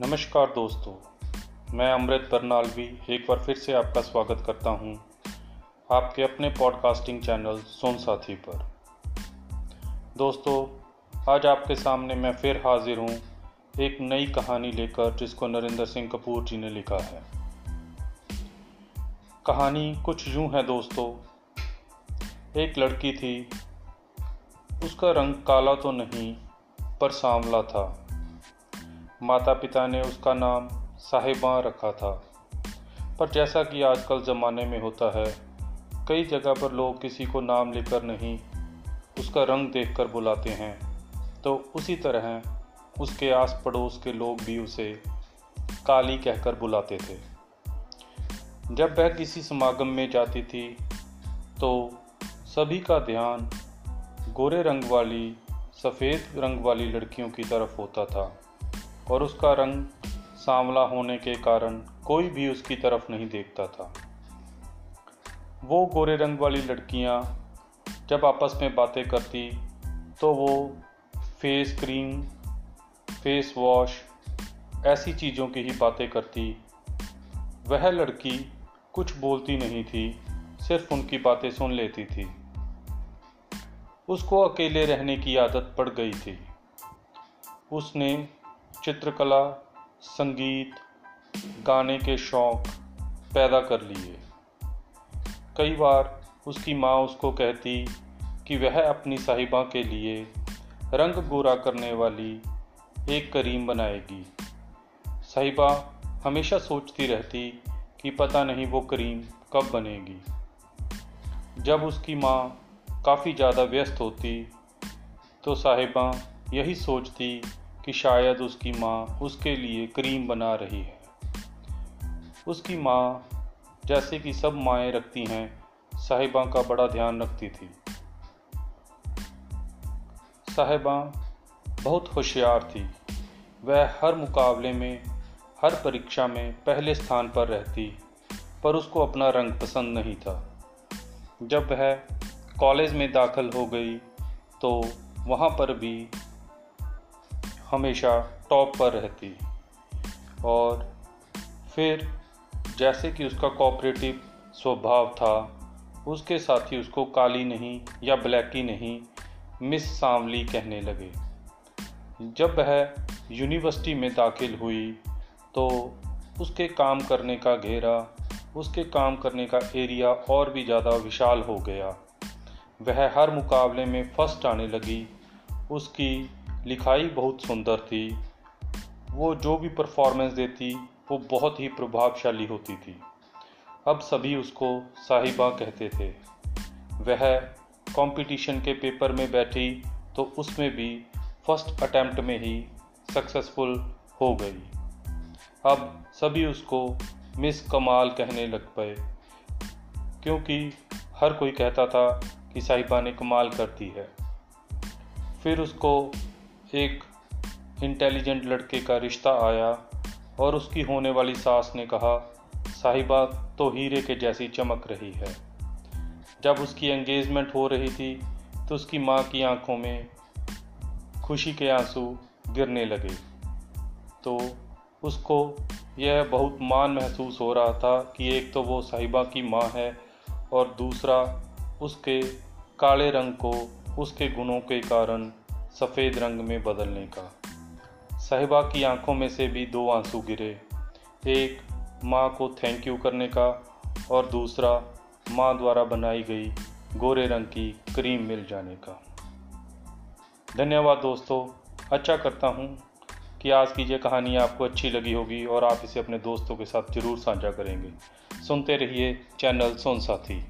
नमस्कार दोस्तों, मैं अमृत बरनालवी एक बार फिर से आपका स्वागत करता हूँ आपके अपने पॉडकास्टिंग चैनल सोन साथी पर। दोस्तों, आज आपके सामने मैं फिर हाजिर हूँ एक नई कहानी लेकर जिसको नरेंद्र सिंह कपूर जी ने लिखा है। कहानी कुछ यूँ है दोस्तों, एक लड़की थी, उसका रंग काला तो नहीं, पर सांवला था। माता पिता ने उसका नाम साहिबा रखा था। पर जैसा कि आजकल ज़माने में होता है, कई जगह पर लोग किसी को नाम लेकर नहीं उसका रंग देखकर बुलाते हैं। तो उसी तरह उसके आस पड़ोस के लोग भी उसे काली कहकर बुलाते थे। जब वह किसी समागम में जाती थी तो सभी का ध्यान गोरे रंग वाली, सफ़ेद रंग वाली लड़कियों की तरफ़ होता था। और उसका रंग सांवला होने के कारण कोई भी उसकी तरफ़ नहीं देखता था। वो गोरे रंग वाली लड़कियाँ जब आपस में बातें करती तो वो फेस क्रीम, फेस वॉश, ऐसी चीज़ों की ही बातें करती। वह लड़की कुछ बोलती नहीं थी, सिर्फ़ उनकी बातें सुन लेती थी। उसको अकेले रहने की आदत पड़ गई थी। उसने चित्रकला, संगीत, गाने के शौक पैदा कर लिए। कई बार उसकी माँ उसको कहती कि वह अपनी साहिबा के लिए रंग गोरा करने वाली एक करीम बनाएगी। साहिबा हमेशा सोचती रहती कि पता नहीं वो करीम कब बनेगी। जब उसकी माँ काफ़ी ज़्यादा व्यस्त होती तो साहिबा यही सोचती कि शायद उसकी माँ उसके लिए क्रीम बना रही है। उसकी माँ जैसे कि सब माएँ रखती हैं, साहिबा का बड़ा ध्यान रखती थी। साहिबा बहुत होशियार थी। वह हर मुकाबले में, हर परीक्षा में पहले स्थान पर रहती, पर उसको अपना रंग पसंद नहीं था। जब वह कॉलेज में दाखिल हो गई तो वहाँ पर भी हमेशा टॉप पर रहती और फिर जैसे कि उसका कोऑपरेटिव स्वभाव था, उसके साथ ही उसको काली नहीं या ब्लैकी नहीं मिस सांवली कहने लगे। जब वह यूनिवर्सिटी में दाखिल हुई तो उसके काम करने का घेरा, उसके काम करने का एरिया और भी ज़्यादा विशाल हो गया। वह हर मुकाबले में फ़र्स्ट आने लगी, उसकी लिखाई बहुत सुंदर थी। वो जो भी परफॉर्मेंस देती, वो बहुत ही प्रभावशाली होती थी। अब सभी उसको साहिबा कहते थे। वह कंपटीशन के पेपर में बैठी तो उसमें भी फ़र्स्ट अटेम्प्ट में ही सक्सेसफुल हो गई। अब सभी उसको मिस कमाल कहने लग पाए, क्योंकि हर कोई कहता था कि साहिबा ने कमाल करती है। फिर उसको एक इंटेलिजेंट लड़के का रिश्ता आया और उसकी होने वाली सास ने कहा, साहिबा तो हीरे के जैसी चमक रही है। जब उसकी एंगेजमेंट हो रही थी तो उसकी माँ की आँखों में खुशी के आँसू गिरने लगे। तो उसको यह बहुत मान महसूस हो रहा था कि एक तो वो साहिबा की माँ है और दूसरा उसके काले रंग को, उसके गुणों के कारण सफ़ेद रंग में बदलने का। साहिबा की आँखों में से भी दो आँसू गिरे। एक, माँ को थैंक यू करने का और दूसरा, माँ द्वारा बनाई गई गोरे रंग की क्रीम मिल जाने का। धन्यवाद दोस्तों। अच्छा करता हूँ कि आज की ये कहानी आपको अच्छी लगी होगी और आप इसे अपने दोस्तों के साथ ज़रूर साझा करेंगे। सुनते रहिए चैनल सोन साथी।